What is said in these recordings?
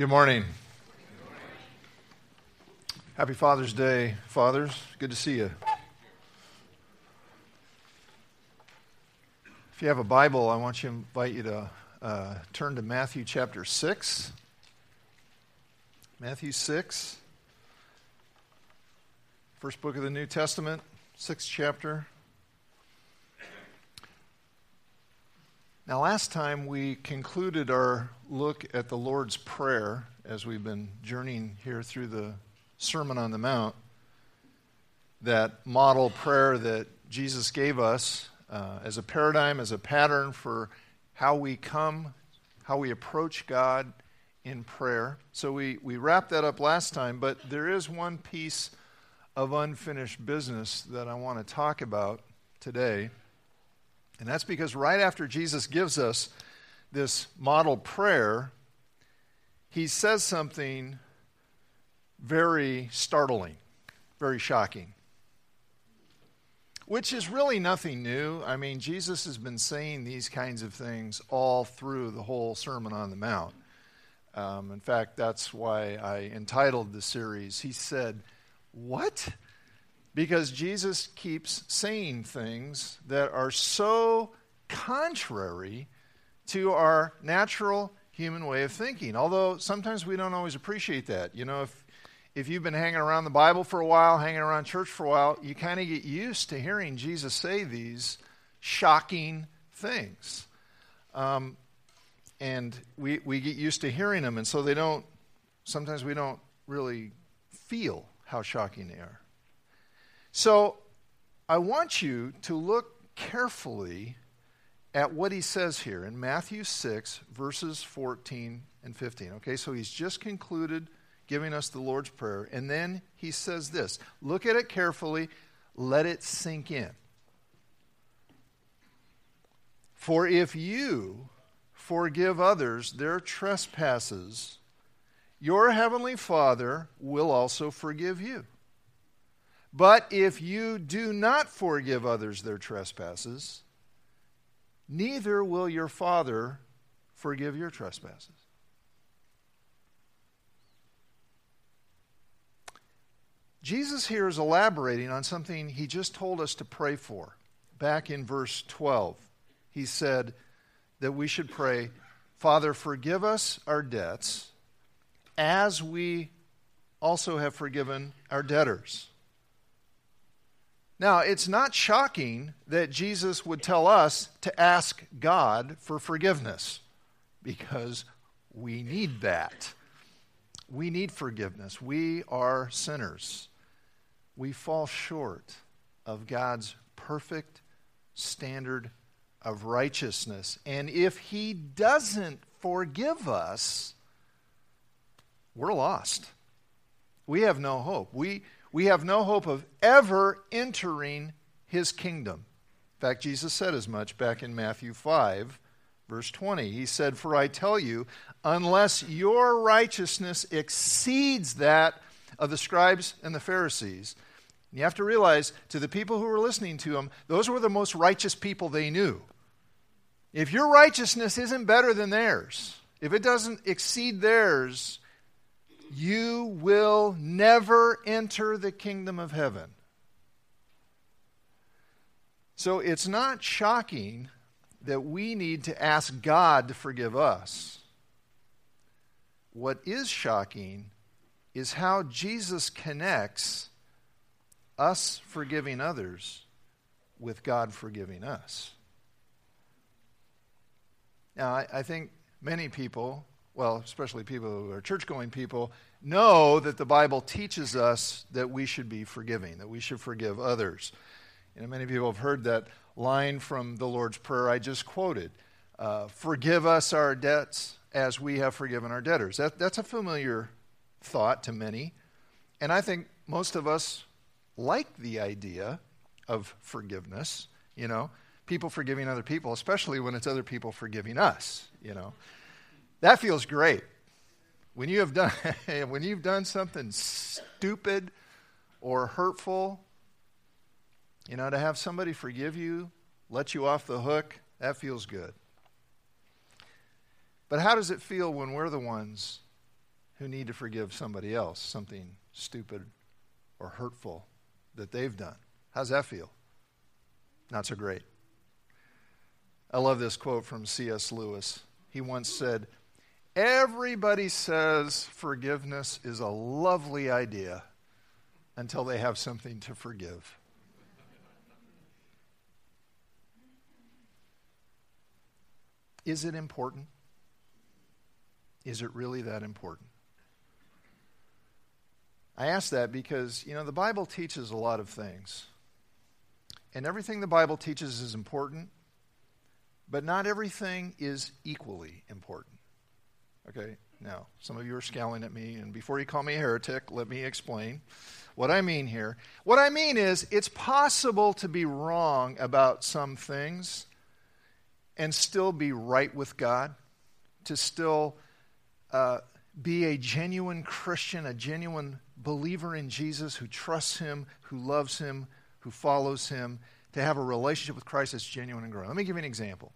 Good morning. Happy Father's Day, fathers. Good to see you. If you have a Bible, I want to invite you to uh, turn to Matthew chapter 6. Matthew 6, first book of the New Testament, sixth chapter. Now, last time we concluded our look at the Lord's Prayer as we've been journeying here through the Sermon on the Mount, that model prayer that Jesus gave us uh, as a paradigm, as a pattern for how we come, how we approach God in prayer. So we, we wrapped that up last time, but there is one piece of unfinished business that I want to talk about today. And that's because right after Jesus gives us this model prayer, he says something very startling, very shocking, which is really nothing new. I mean, Jesus has been saying these kinds of things all through the whole Sermon on the Mount. Um, in fact, that's why I entitled the series. He said, What? Because Jesus keeps saying things that are so contrary to our natural human way of thinking. Although sometimes we don't always appreciate that. You know, if if you've been hanging around the Bible for a while, hanging around church for a while, you kind of get used to hearing Jesus say these shocking things. Um, and we, we get used to hearing them, and so they don't, sometimes we don't really feel how shocking they are. So I want you to look carefully at what he says here in Matthew 6, verses 14 and 15. Okay, so he's just concluded giving us the Lord's Prayer, and then he says this look at it carefully, let it sink in. For if you forgive others their trespasses, your heavenly Father will also forgive you. But if you do not forgive others their trespasses, neither will your Father forgive your trespasses. Jesus here is elaborating on something he just told us to pray for. Back in verse 12, he said that we should pray, Father, forgive us our debts as we also have forgiven our debtors. Now, it's not shocking that Jesus would tell us to ask God for forgiveness because we need that. We need forgiveness. We are sinners. We fall short of God's perfect standard of righteousness. And if He doesn't forgive us, we're lost. We have no hope. We, we have no hope of ever entering his kingdom. In fact, Jesus said as much back in Matthew 5, verse 20. He said, For I tell you, unless your righteousness exceeds that of the scribes and the Pharisees, you have to realize to the people who were listening to him, those were the most righteous people they knew. If your righteousness isn't better than theirs, if it doesn't exceed theirs, you will never enter the kingdom of heaven. So it's not shocking that we need to ask God to forgive us. What is shocking is how Jesus connects us forgiving others with God forgiving us. Now, I, I think many people well, especially people who are church going people, know that the Bible teaches us that we should be forgiving, that we should forgive others. Know, many people have heard that line from the Lord's Prayer I just quoted uh, Forgive us our debts as we have forgiven our debtors. That, that's a familiar thought to many. And I think most of us like the idea of forgiveness, you know, people forgiving other people, especially when it's other people forgiving us, you know. That feels great. When you have done when you've done something stupid or hurtful, you know, to have somebody forgive you, let you off the hook, that feels good. But how does it feel when we're the ones who need to forgive somebody else something stupid or hurtful that they've done. How's that feel? Not so great. I love this quote from C.S. Lewis. He once said, Everybody says forgiveness is a lovely idea until they have something to forgive. Is it important? Is it really that important? I ask that because, you know, the Bible teaches a lot of things. And everything the Bible teaches is important, but not everything is equally important. Okay? Now, some of you are scowling at me, and before you call me a heretic, let me explain what I mean here. What I mean is, it's possible to be wrong about some things and still be right with God, to still uh, be a genuine Christian, a genuine believer in Jesus who trusts Him, who loves Him, who follows Him, to have a relationship with Christ that's genuine and growing. Let me give you an example.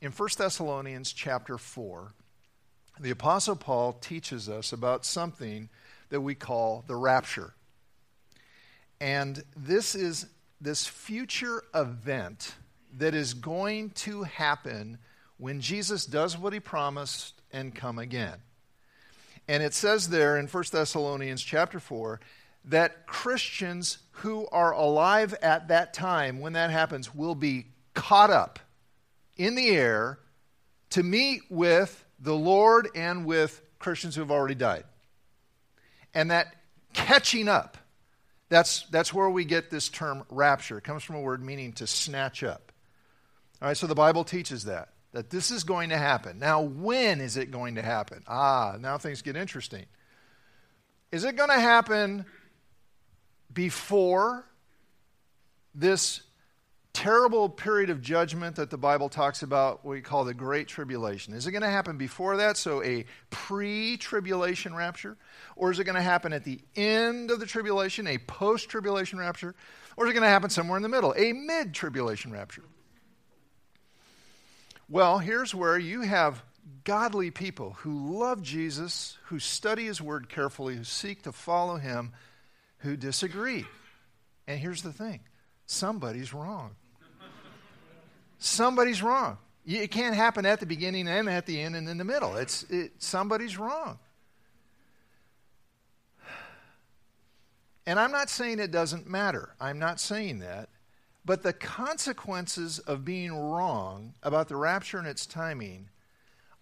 In 1 Thessalonians chapter 4, the Apostle Paul teaches us about something that we call the rapture. And this is this future event that is going to happen when Jesus does what he promised and come again. And it says there in 1 Thessalonians chapter 4 that Christians who are alive at that time when that happens will be caught up in the air to meet with the Lord and with Christians who have already died. And that catching up, that's, that's where we get this term rapture. It comes from a word meaning to snatch up. All right, so the Bible teaches that, that this is going to happen. Now, when is it going to happen? Ah, now things get interesting. Is it going to happen before this terrible period of judgment that the Bible talks about, we call the Great Tribulation. Is it going to happen before that, so a pre tribulation rapture? Or is it going to happen at the end of the tribulation, a post tribulation rapture? Or is it going to happen somewhere in the middle, a mid tribulation rapture? Well, here's where you have godly people who love Jesus, who study his word carefully, who seek to follow him, who disagree. And here's the thing somebody's wrong. Somebody's wrong. It can't happen at the beginning and at the end and in the middle. It's it, somebody's wrong. And I'm not saying it doesn't matter. I'm not saying that. But the consequences of being wrong about the rapture and its timing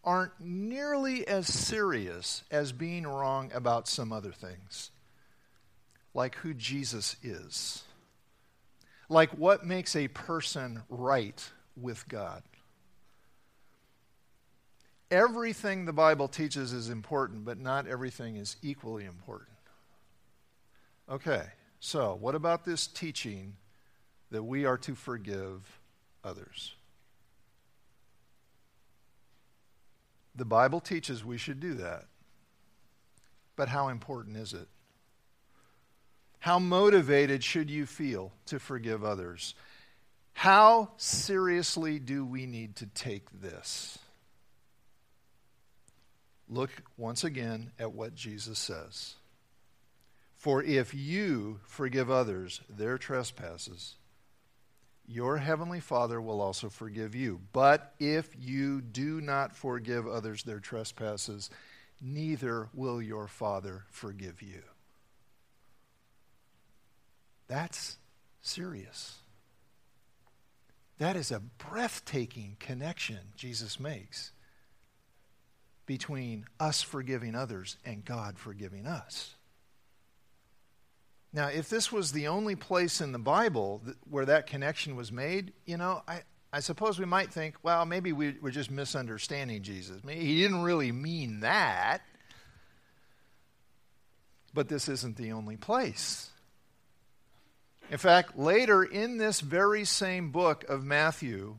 aren't nearly as serious as being wrong about some other things, like who Jesus is like what makes a person right with God. Everything the Bible teaches is important, but not everything is equally important. Okay, so what about this teaching that we are to forgive others? The Bible teaches we should do that. But how important is it? How motivated should you feel to forgive others? How seriously do we need to take this? Look once again at what Jesus says. For if you forgive others their trespasses, your heavenly Father will also forgive you. But if you do not forgive others their trespasses, neither will your Father forgive you. That's serious. That is a breathtaking connection Jesus makes between us forgiving others and God forgiving us. Now, if this was the only place in the Bible where that connection was made, you know, I, I suppose we might think, well, maybe we, we're just misunderstanding Jesus. Maybe he didn't really mean that. But this isn't the only place. In fact, later in this very same book of Matthew,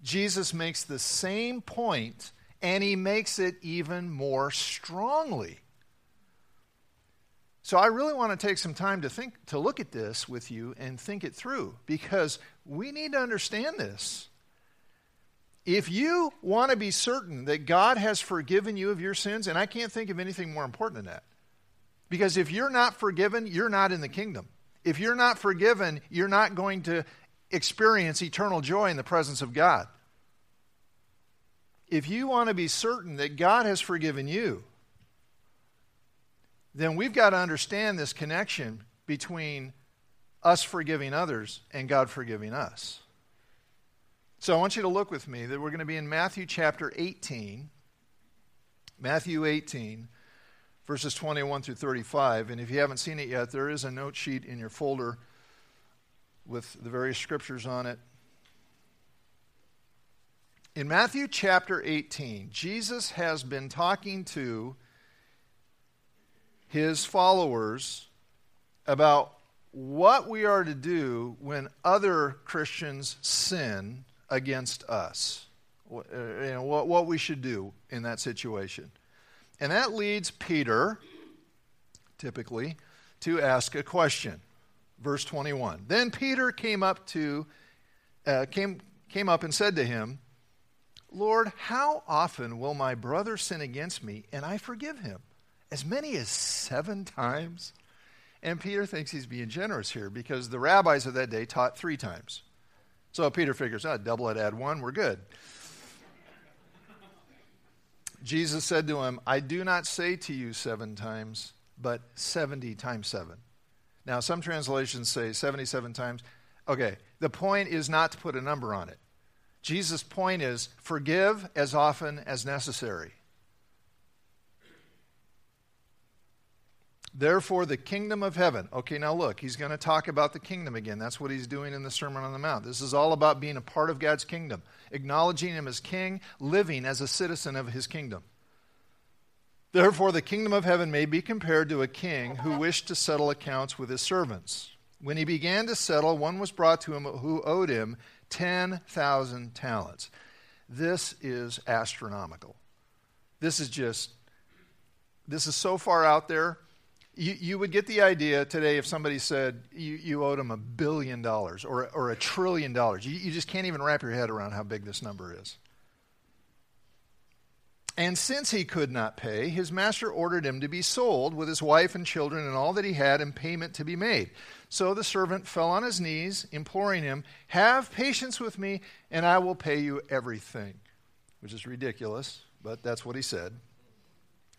Jesus makes the same point and he makes it even more strongly. So I really want to take some time to think to look at this with you and think it through because we need to understand this. If you want to be certain that God has forgiven you of your sins, and I can't think of anything more important than that. Because if you're not forgiven, you're not in the kingdom. If you're not forgiven, you're not going to experience eternal joy in the presence of God. If you want to be certain that God has forgiven you, then we've got to understand this connection between us forgiving others and God forgiving us. So I want you to look with me that we're going to be in Matthew chapter 18. Matthew 18, verses 21 through 35. And if you haven't seen it yet, there is a note sheet in your folder with the various scriptures on it. In Matthew chapter 18, Jesus has been talking to his followers about what we are to do when other Christians sin against us. Uh, what, what we should do in that situation. And that leads Peter, typically, to ask a question. Verse 21. Then Peter came up to uh, came came up and said to him, Lord, how often will my brother sin against me and I forgive him? As many as seven times? And Peter thinks he's being generous here because the rabbis of that day taught three times. So Peter figures, oh, double it, add one, we're good. Jesus said to him, I do not say to you seven times, but 70 times seven. Now, some translations say 77 times. Okay, the point is not to put a number on it. Jesus' point is forgive as often as necessary. Therefore, the kingdom of heaven. Okay, now look, he's going to talk about the kingdom again. That's what he's doing in the Sermon on the Mount. This is all about being a part of God's kingdom, acknowledging him as king, living as a citizen of his kingdom. Therefore, the kingdom of heaven may be compared to a king who wished to settle accounts with his servants. When he began to settle, one was brought to him who owed him 10,000 talents. This is astronomical. This is just, this is so far out there you, you would get the idea today if somebody said you, you owed them a billion dollars or, or a trillion dollars. You, you just can't even wrap your head around how big this number is. And since he could not pay, his master ordered him to be sold with his wife and children and all that he had in payment to be made. So the servant fell on his knees, imploring him, Have patience with me, and I will pay you everything. Which is ridiculous, but that's what he said.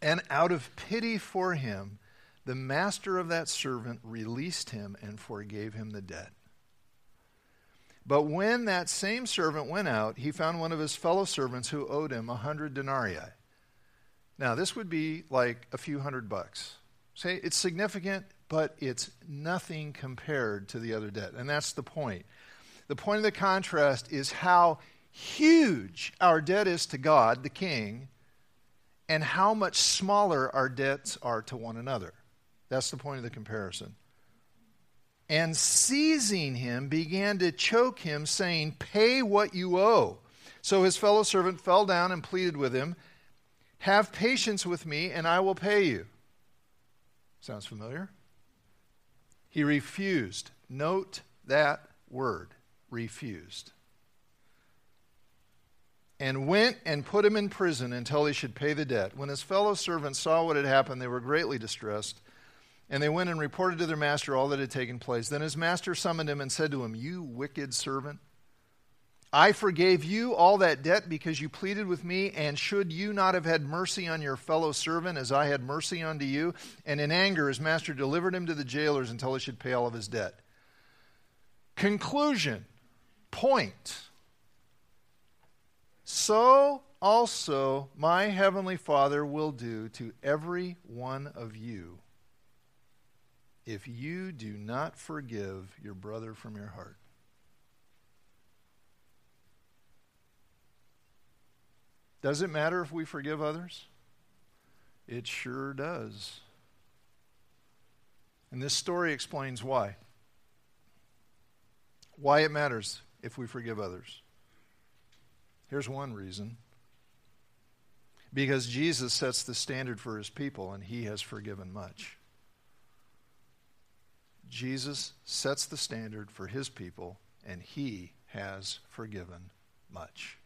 And out of pity for him, the master of that servant released him and forgave him the debt. But when that same servant went out, he found one of his fellow servants who owed him a hundred denarii. Now, this would be like a few hundred bucks. Say it's significant, but it's nothing compared to the other debt. And that's the point. The point of the contrast is how huge our debt is to God, the King, and how much smaller our debts are to one another. That's the point of the comparison. And seizing him, began to choke him, saying, Pay what you owe. So his fellow servant fell down and pleaded with him, Have patience with me, and I will pay you. Sounds familiar? He refused. Note that word refused. And went and put him in prison until he should pay the debt. When his fellow servants saw what had happened, they were greatly distressed and they went and reported to their master all that had taken place. Then his master summoned him and said to him, You wicked servant, I forgave you all that debt because you pleaded with me, and should you not have had mercy on your fellow servant as I had mercy unto you? And in anger, his master delivered him to the jailers until he should pay all of his debt. Conclusion, point. So also my heavenly Father will do to every one of you if you do not forgive your brother from your heart. Does it matter if we forgive others? It sure does. And this story explains why. Why it matters if we forgive others. Here's one reason because Jesus sets the standard for his people, and he has forgiven much. Jesus sets the standard for his people, and he has forgiven much.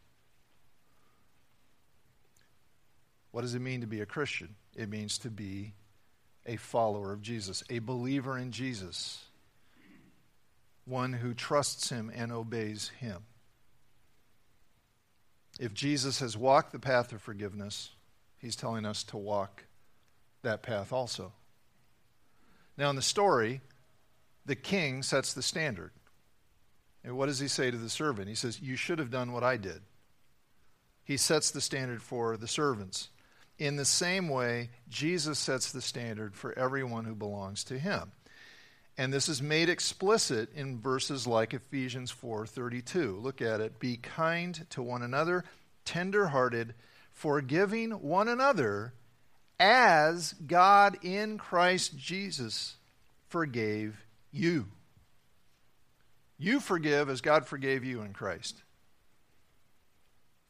What does it mean to be a Christian? It means to be a follower of Jesus, a believer in Jesus, one who trusts him and obeys him. If Jesus has walked the path of forgiveness, he's telling us to walk that path also. Now, in the story, the king sets the standard. And what does he say to the servant? He says, You should have done what I did. He sets the standard for the servants. In the same way, Jesus sets the standard for everyone who belongs to him. And this is made explicit in verses like Ephesians 4:32. Look at it. Be kind to one another, tender-hearted, forgiving one another as God in Christ Jesus forgave you. You forgive as God forgave you in Christ.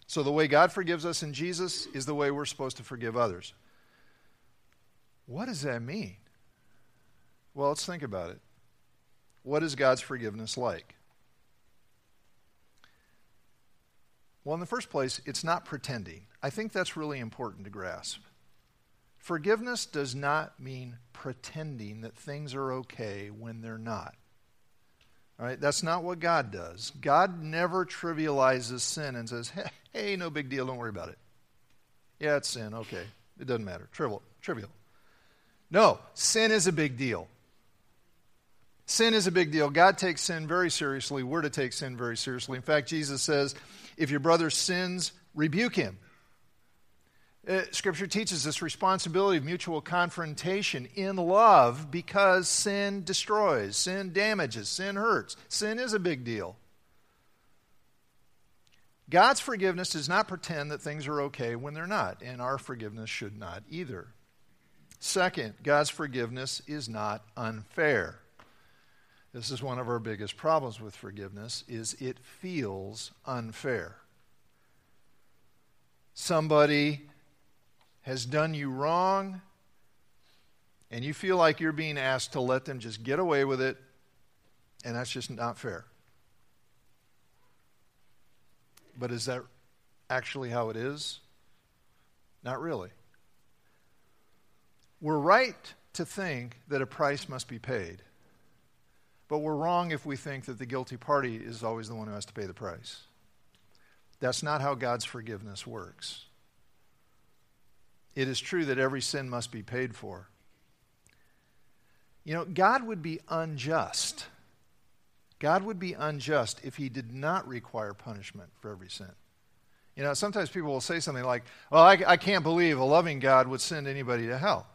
So, the way God forgives us in Jesus is the way we're supposed to forgive others. What does that mean? Well, let's think about it. What is God's forgiveness like? Well, in the first place, it's not pretending. I think that's really important to grasp. Forgiveness does not mean pretending that things are okay when they're not. All right, that's not what God does. God never trivializes sin and says, hey, hey, no big deal, don't worry about it. Yeah, it's sin, okay. It doesn't matter. Trivial. Trivial. No, sin is a big deal. Sin is a big deal. God takes sin very seriously. We're to take sin very seriously. In fact, Jesus says, if your brother sins, rebuke him. Uh, scripture teaches this responsibility of mutual confrontation in love because sin destroys, sin damages, sin hurts. Sin is a big deal. God's forgiveness does not pretend that things are okay when they're not, and our forgiveness should not either. Second, God's forgiveness is not unfair. This is one of our biggest problems with forgiveness is it feels unfair. Somebody has done you wrong, and you feel like you're being asked to let them just get away with it, and that's just not fair. But is that actually how it is? Not really. We're right to think that a price must be paid, but we're wrong if we think that the guilty party is always the one who has to pay the price. That's not how God's forgiveness works. It is true that every sin must be paid for. You know, God would be unjust. God would be unjust if he did not require punishment for every sin. You know, sometimes people will say something like, Well, I, I can't believe a loving God would send anybody to hell.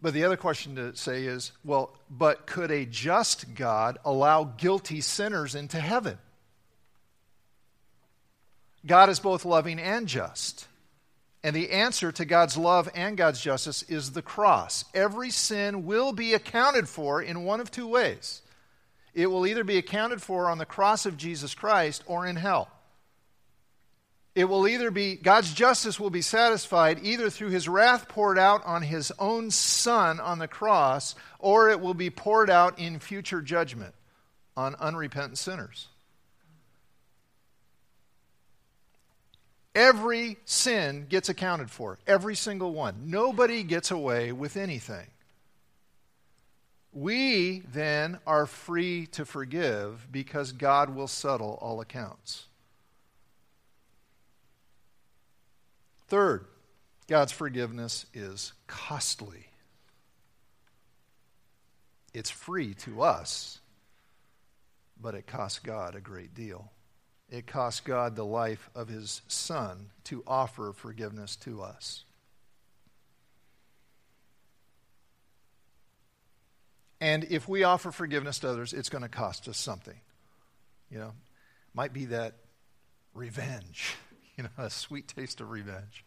But the other question to say is, Well, but could a just God allow guilty sinners into heaven? God is both loving and just. And the answer to God's love and God's justice is the cross. Every sin will be accounted for in one of two ways. It will either be accounted for on the cross of Jesus Christ or in hell. It will either be, God's justice will be satisfied either through his wrath poured out on his own son on the cross, or it will be poured out in future judgment on unrepentant sinners. Every sin gets accounted for, every single one. Nobody gets away with anything. We then are free to forgive because God will settle all accounts. Third, God's forgiveness is costly. It's free to us, but it costs God a great deal. It cost God the life of his son to offer forgiveness to us. And if we offer forgiveness to others, it's going to cost us something. You know, might be that revenge, you know, a sweet taste of revenge.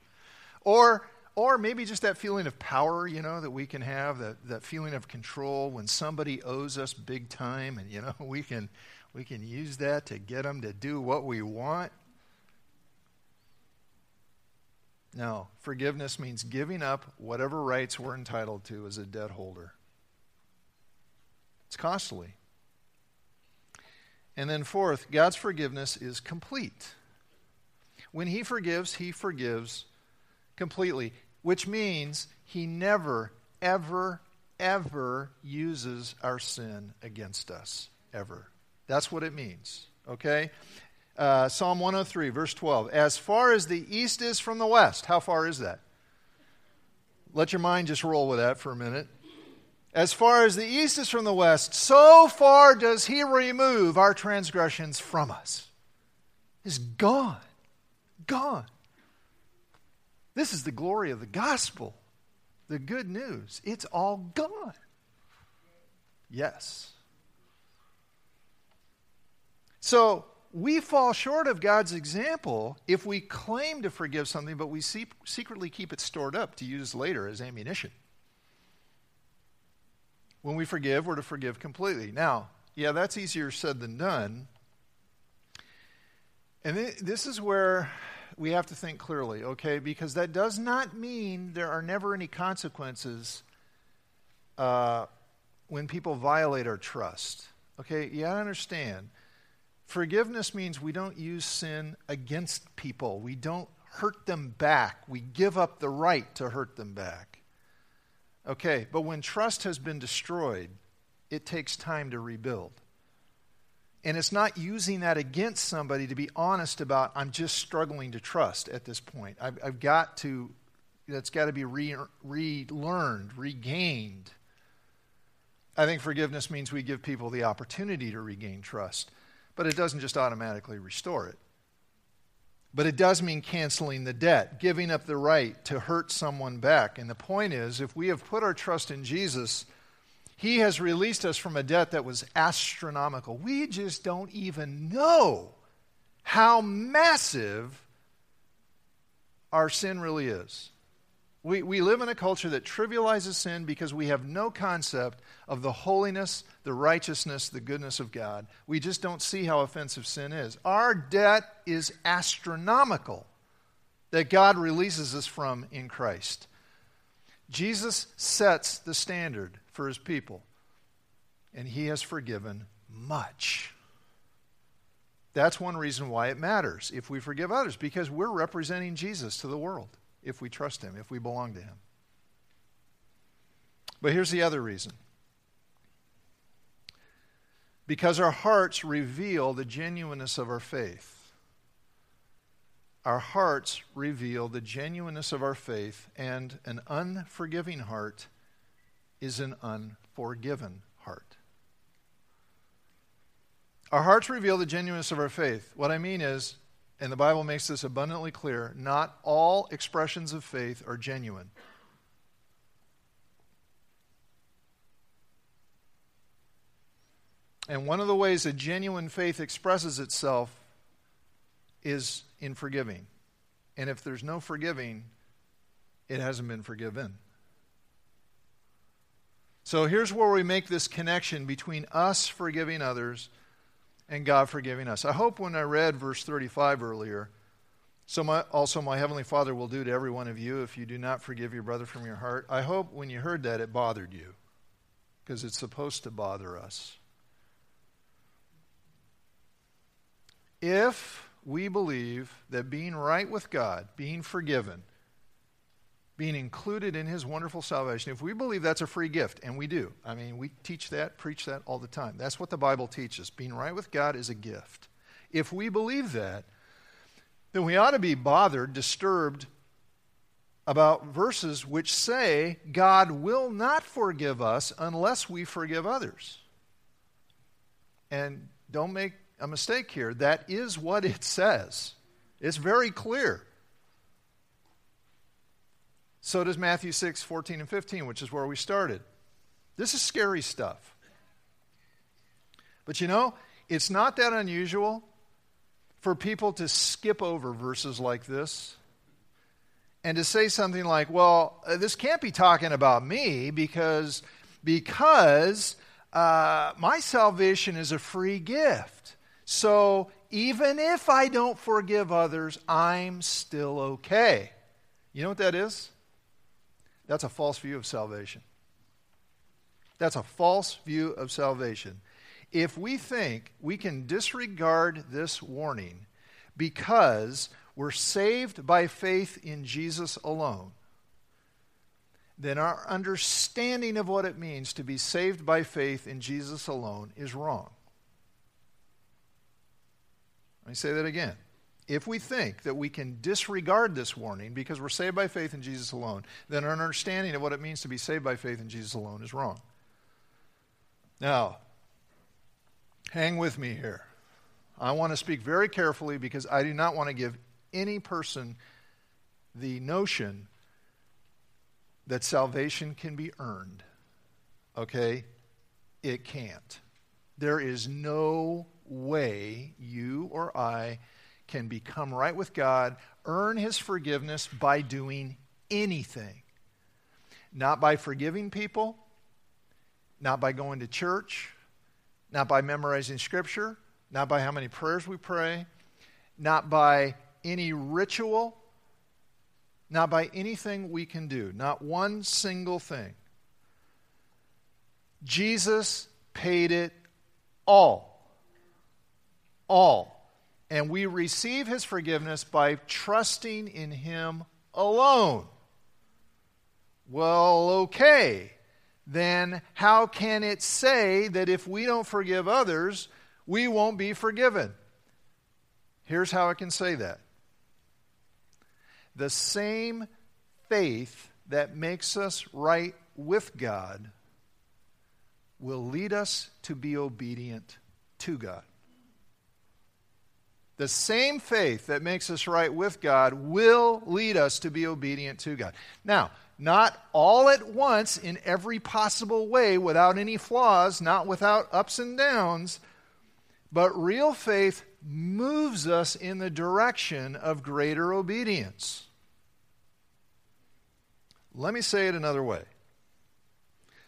Or or maybe just that feeling of power, you know, that we can have, that, that feeling of control when somebody owes us big time and, you know, we can we can use that to get them to do what we want. No, forgiveness means giving up whatever rights we're entitled to as a debt holder. It's costly. And then, fourth, God's forgiveness is complete. When he forgives, he forgives completely, which means he never, ever, ever uses our sin against us. Ever. That's what it means. Okay? Uh, Psalm 103, verse 12. As far as the east is from the west, how far is that? Let your mind just roll with that for a minute. As far as the east is from the west, so far does he remove our transgressions from us. Is gone. Gone. This is the glory of the gospel, the good news. It's all gone. Yes. So we fall short of God's example if we claim to forgive something, but we secretly keep it stored up to use later as ammunition. When we forgive, we're to forgive completely. Now, yeah, that's easier said than done. And this is where we have to think clearly, okay? Because that does not mean there are never any consequences uh, when people violate our trust. Okay, you gotta understand. Forgiveness means we don't use sin against people. We don't hurt them back. We give up the right to hurt them back. Okay, but when trust has been destroyed, it takes time to rebuild. And it's not using that against somebody to be honest about, I'm just struggling to trust at this point. I've, I've got to, that's got to be relearned, regained. I think forgiveness means we give people the opportunity to regain trust, but it doesn't just automatically restore it. But it does mean canceling the debt, giving up the right to hurt someone back. And the point is, if we have put our trust in Jesus, He has released us from a debt that was astronomical. We just don't even know how massive our sin really is. We, we live in a culture that trivializes sin because we have no concept of the holiness, the righteousness, the goodness of God. We just don't see how offensive sin is. Our debt is astronomical that God releases us from in Christ. Jesus sets the standard for his people, and he has forgiven much. That's one reason why it matters if we forgive others, because we're representing Jesus to the world if we trust him, if we belong to him. But here's the other reason because our hearts reveal the genuineness of our faith. Our hearts reveal the genuineness of our faith, and an unforgiving heart is an unforgiven heart. Our hearts reveal the genuineness of our faith. What I mean is, and the Bible makes this abundantly clear, not all expressions of faith are genuine. And one of the ways a genuine faith expresses itself is in forgiving. And if there's no forgiving, it hasn't been forgiven. So here's where we make this connection between us forgiving others and God forgiving us. I hope when I read verse 35 earlier, so my, also my heavenly Father will do to every one of you if you do not forgive your brother from your heart. I hope when you heard that it bothered you because it's supposed to bother us. If we believe that being right with God, being forgiven, being included in his wonderful salvation, if we believe that's a free gift, and we do, I mean, we teach that, preach that all the time. That's what the Bible teaches. Being right with God is a gift. If we believe that, then we ought to be bothered, disturbed about verses which say God will not forgive us unless we forgive others. And don't make a mistake here. That is what it says. It's very clear. So does Matthew 6, 14 and 15, which is where we started. This is scary stuff. But you know, it's not that unusual for people to skip over verses like this and to say something like, well, uh, this can't be talking about me because, because uh, my salvation is a free gift. So even if I don't forgive others, I'm still okay. You know what that is? That's a false view of salvation. That's a false view of salvation. If we think we can disregard this warning because we're saved by faith in Jesus alone, then our understanding of what it means to be saved by faith in Jesus alone is wrong. Let me say that again. If we think that we can disregard this warning because we're saved by faith in Jesus alone, then our understanding of what it means to be saved by faith in Jesus alone is wrong. Now, hang with me here. I want to speak very carefully because I do not want to give any person the notion that salvation can be earned. Okay? It can't. There is no way you or I can become right with God, earn His forgiveness by doing anything. Not by forgiving people, not by going to church, not by memorizing Scripture, not by how many prayers we pray, not by any ritual, not by anything we can do, not one single thing. Jesus paid it all. All. And we receive his forgiveness by trusting in him alone. Well, okay. Then how can it say that if we don't forgive others, we won't be forgiven? Here's how it can say that the same faith that makes us right with God will lead us to be obedient to God. The same faith that makes us right with God will lead us to be obedient to God. Now, not all at once in every possible way without any flaws, not without ups and downs, but real faith moves us in the direction of greater obedience. Let me say it another way.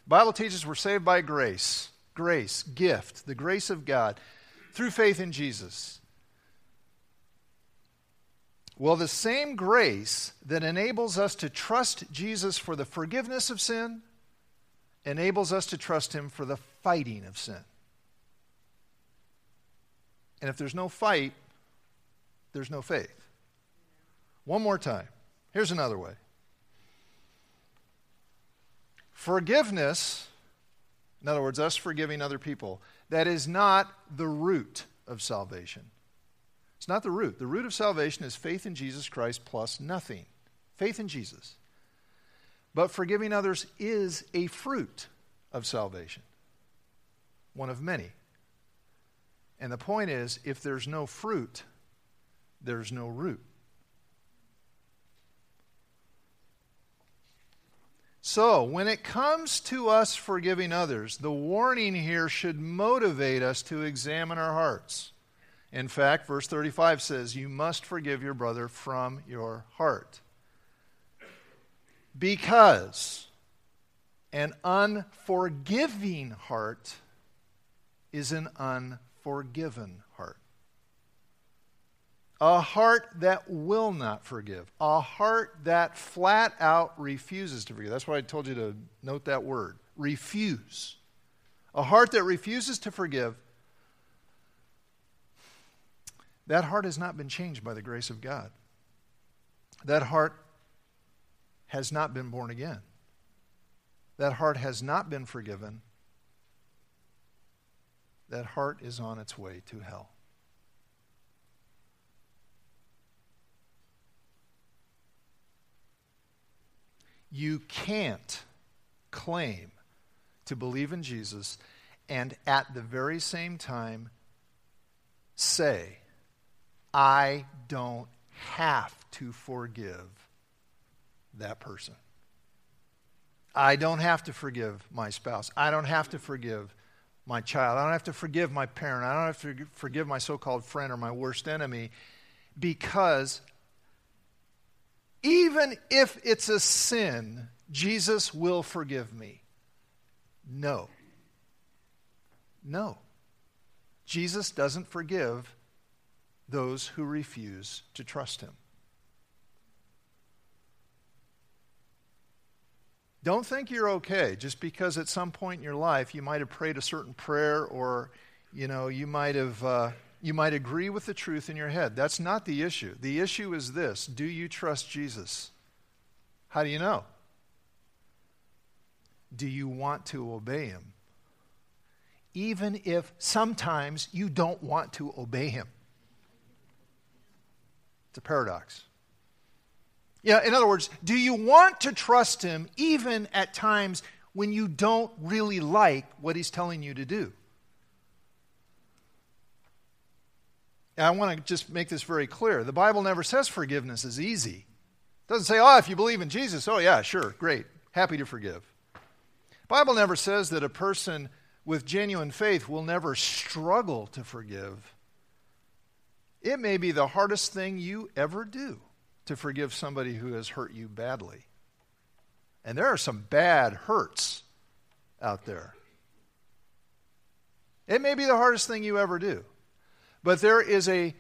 The Bible teaches we're saved by grace, grace, gift, the grace of God through faith in Jesus. Well, the same grace that enables us to trust Jesus for the forgiveness of sin enables us to trust him for the fighting of sin. And if there's no fight, there's no faith. One more time. Here's another way forgiveness, in other words, us forgiving other people, that is not the root of salvation. It's not the root. The root of salvation is faith in Jesus Christ plus nothing. Faith in Jesus. But forgiving others is a fruit of salvation, one of many. And the point is if there's no fruit, there's no root. So, when it comes to us forgiving others, the warning here should motivate us to examine our hearts. In fact, verse 35 says, You must forgive your brother from your heart. Because an unforgiving heart is an unforgiven heart. A heart that will not forgive. A heart that flat out refuses to forgive. That's why I told you to note that word refuse. A heart that refuses to forgive that heart has not been changed by the grace of God. That heart has not been born again. That heart has not been forgiven. That heart is on its way to hell. You can't claim to believe in Jesus and at the very same time say, I don't have to forgive that person. I don't have to forgive my spouse. I don't have to forgive my child. I don't have to forgive my parent. I don't have to forgive my so called friend or my worst enemy because even if it's a sin, Jesus will forgive me. No. No. Jesus doesn't forgive those who refuse to trust him. Don't think you're okay just because at some point in your life you might have prayed a certain prayer or you know you might have uh, You might agree with the truth in your head. That's not the issue. The issue is this Do you trust Jesus? How do you know? Do you want to obey him? Even if sometimes you don't want to obey him. It's a paradox. Yeah, in other words, do you want to trust him even at times when you don't really like what he's telling you to do? And I want to just make this very clear. The Bible never says forgiveness is easy. It doesn't say, oh, if you believe in Jesus, oh, yeah, sure, great, happy to forgive. The Bible never says that a person with genuine faith will never struggle to forgive. It may be the hardest thing you ever do to forgive somebody who has hurt you badly. And there are some bad hurts out there. It may be the hardest thing you ever do. But there is a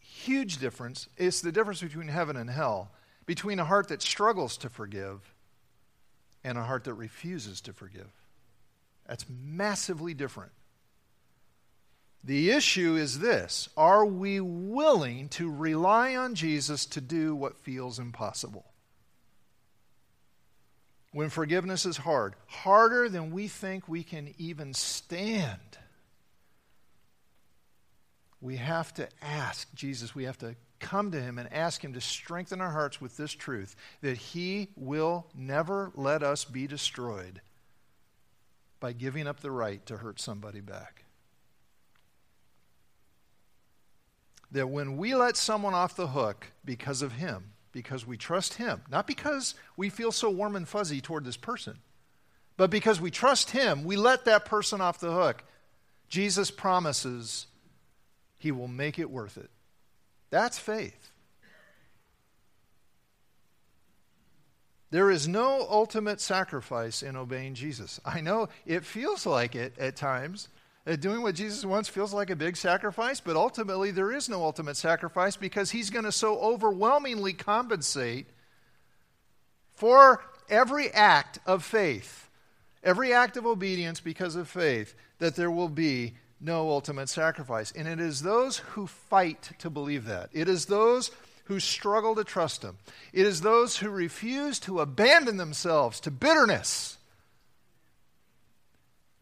huge difference. It's the difference between heaven and hell, between a heart that struggles to forgive and a heart that refuses to forgive. That's massively different. The issue is this Are we willing to rely on Jesus to do what feels impossible? When forgiveness is hard, harder than we think we can even stand, we have to ask Jesus, we have to come to him and ask him to strengthen our hearts with this truth that he will never let us be destroyed by giving up the right to hurt somebody back. That when we let someone off the hook because of him, because we trust him, not because we feel so warm and fuzzy toward this person, but because we trust him, we let that person off the hook. Jesus promises he will make it worth it. That's faith. There is no ultimate sacrifice in obeying Jesus. I know it feels like it at times Uh, doing what Jesus wants feels like a big sacrifice, but ultimately there is no ultimate sacrifice because he's going to so overwhelmingly compensate for every act of faith, every act of obedience because of faith, that there will be no ultimate sacrifice. And it is those who fight to believe that. It is those who struggle to trust him. It is those who refuse to abandon themselves to bitterness,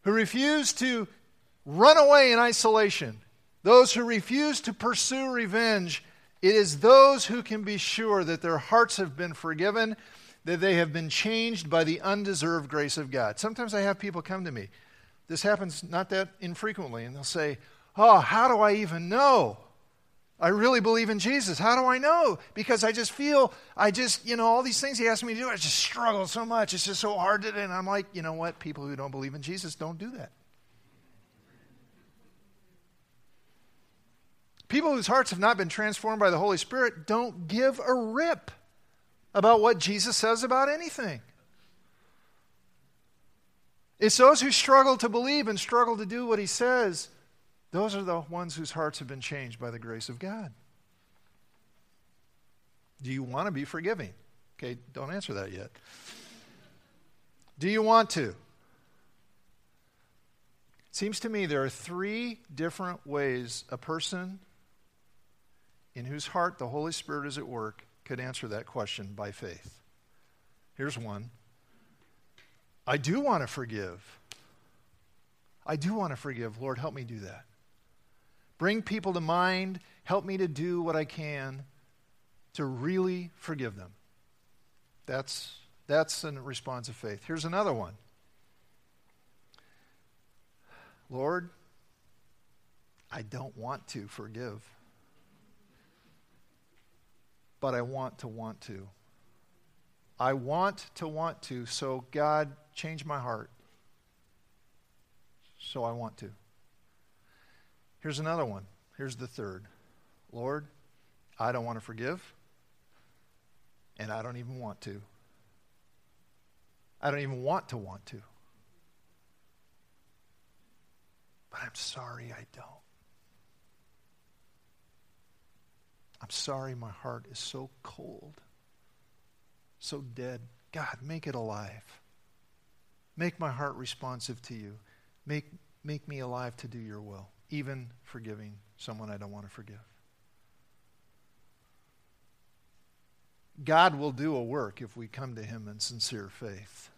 who refuse to run away in isolation, those who refuse to pursue revenge, it is those who can be sure that their hearts have been forgiven, that they have been changed by the undeserved grace of God. Sometimes I have people come to me. This happens not that infrequently, and they'll say, Oh, how do I even know? I really believe in Jesus. How do I know? Because I just feel, I just, you know, all these things he asked me to do, I just struggle so much. It's just so hard to do. And I'm like, you know what? People who don't believe in Jesus don't do that. People whose hearts have not been transformed by the Holy Spirit don't give a rip about what Jesus says about anything. It's those who struggle to believe and struggle to do what he says, those are the ones whose hearts have been changed by the grace of God. Do you want to be forgiving? Okay, don't answer that yet. Do you want to? It seems to me there are three different ways a person in whose heart the Holy Spirit is at work could answer that question by faith. Here's one I do want to forgive. I do want to forgive. Lord, help me do that. Bring people to mind. Help me to do what I can to really forgive them. That's, that's a response of faith. Here's another one Lord, I don't want to forgive but I want to want to. I want to want to, so God, change my heart. So I want to. Here's another one. Here's the third. Lord, I don't want to forgive, and I don't even want to. I don't even want to want to. But I'm sorry I don't. I'm sorry my heart is so cold, so dead. God, make it alive. Make my heart responsive to you. Make, make me alive to do your will, even forgiving someone I don't want to forgive. God will do a work if we come to Him in sincere faith.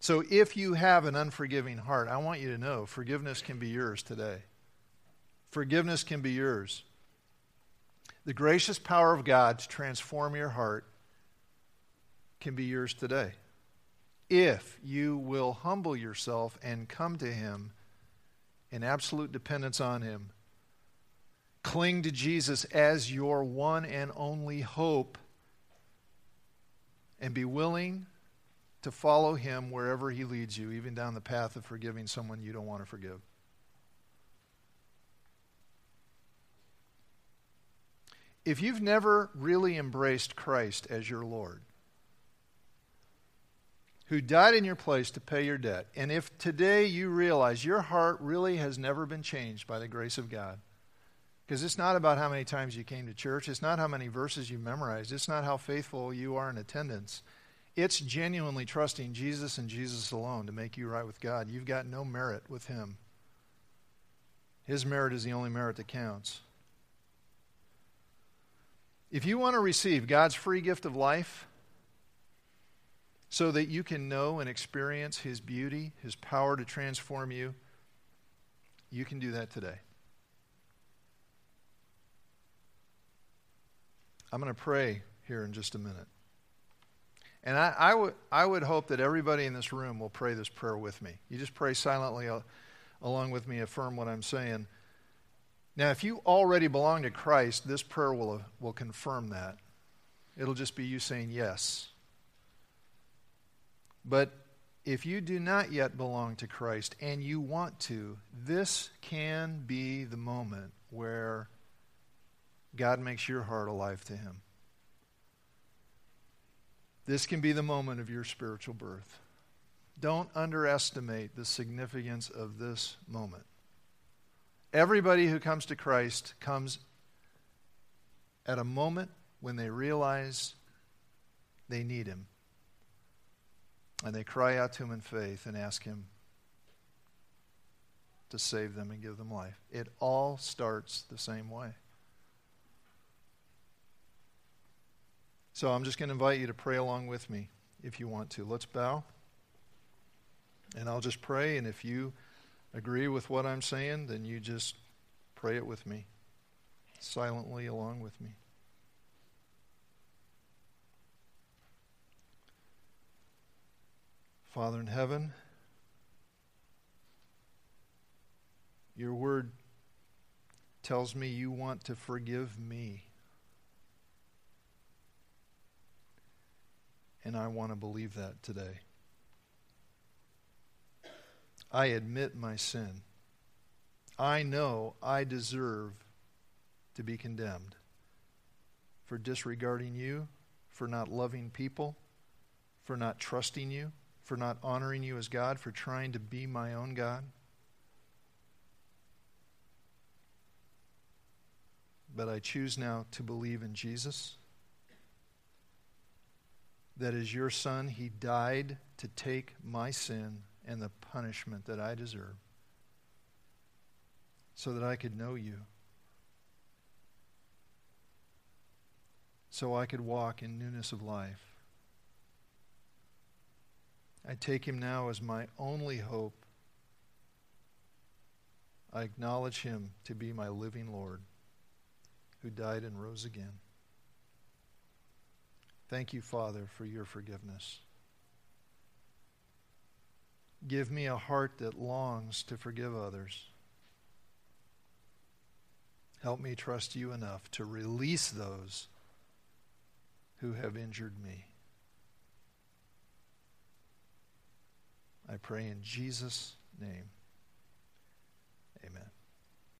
So if you have an unforgiving heart, I want you to know forgiveness can be yours today. Forgiveness can be yours. The gracious power of God to transform your heart can be yours today. If you will humble yourself and come to Him in absolute dependence on Him, cling to Jesus as your one and only hope, and be willing to follow Him wherever He leads you, even down the path of forgiving someone you don't want to forgive. If you've never really embraced Christ as your Lord, who died in your place to pay your debt, and if today you realize your heart really has never been changed by the grace of God, because it's not about how many times you came to church, it's not how many verses you memorized, it's not how faithful you are in attendance. It's genuinely trusting Jesus and Jesus alone to make you right with God. You've got no merit with Him. His merit is the only merit that counts. If you want to receive God's free gift of life so that you can know and experience His beauty, His power to transform you, you can do that today. I'm going to pray here in just a minute. And I, I, w- I would hope that everybody in this room will pray this prayer with me. You just pray silently uh, along with me, affirm what I'm saying. Now, if you already belong to Christ, this prayer will, uh, will confirm that. It'll just be you saying yes. But if you do not yet belong to Christ and you want to, this can be the moment where God makes your heart alive to Him. This can be the moment of your spiritual birth. Don't underestimate the significance of this moment. Everybody who comes to Christ comes at a moment when they realize they need Him. And they cry out to Him in faith and ask Him to save them and give them life. It all starts the same way. So I'm just going to invite you to pray along with me if you want to. Let's bow. And I'll just pray. And if you agree with what I'm saying, then you just pray it with me, silently along with me. Father in heaven, your word tells me you want to forgive me. And I want to believe that today. I admit my sin. I know I deserve to be condemned for disregarding you, for not loving people, for not trusting you, for not honoring you as God, for trying to be my own God. But I choose now to believe in Jesus that as your son, he died to take my sin and the punishment that I deserve so that I could know you, so I could walk in newness of life. I take him now as my only hope. I acknowledge him to be my living Lord who died and rose again. Thank you, Father, for your forgiveness. Give me a heart that longs to forgive others. Help me trust you enough to release those who have injured me. I pray in Jesus' name. Amen.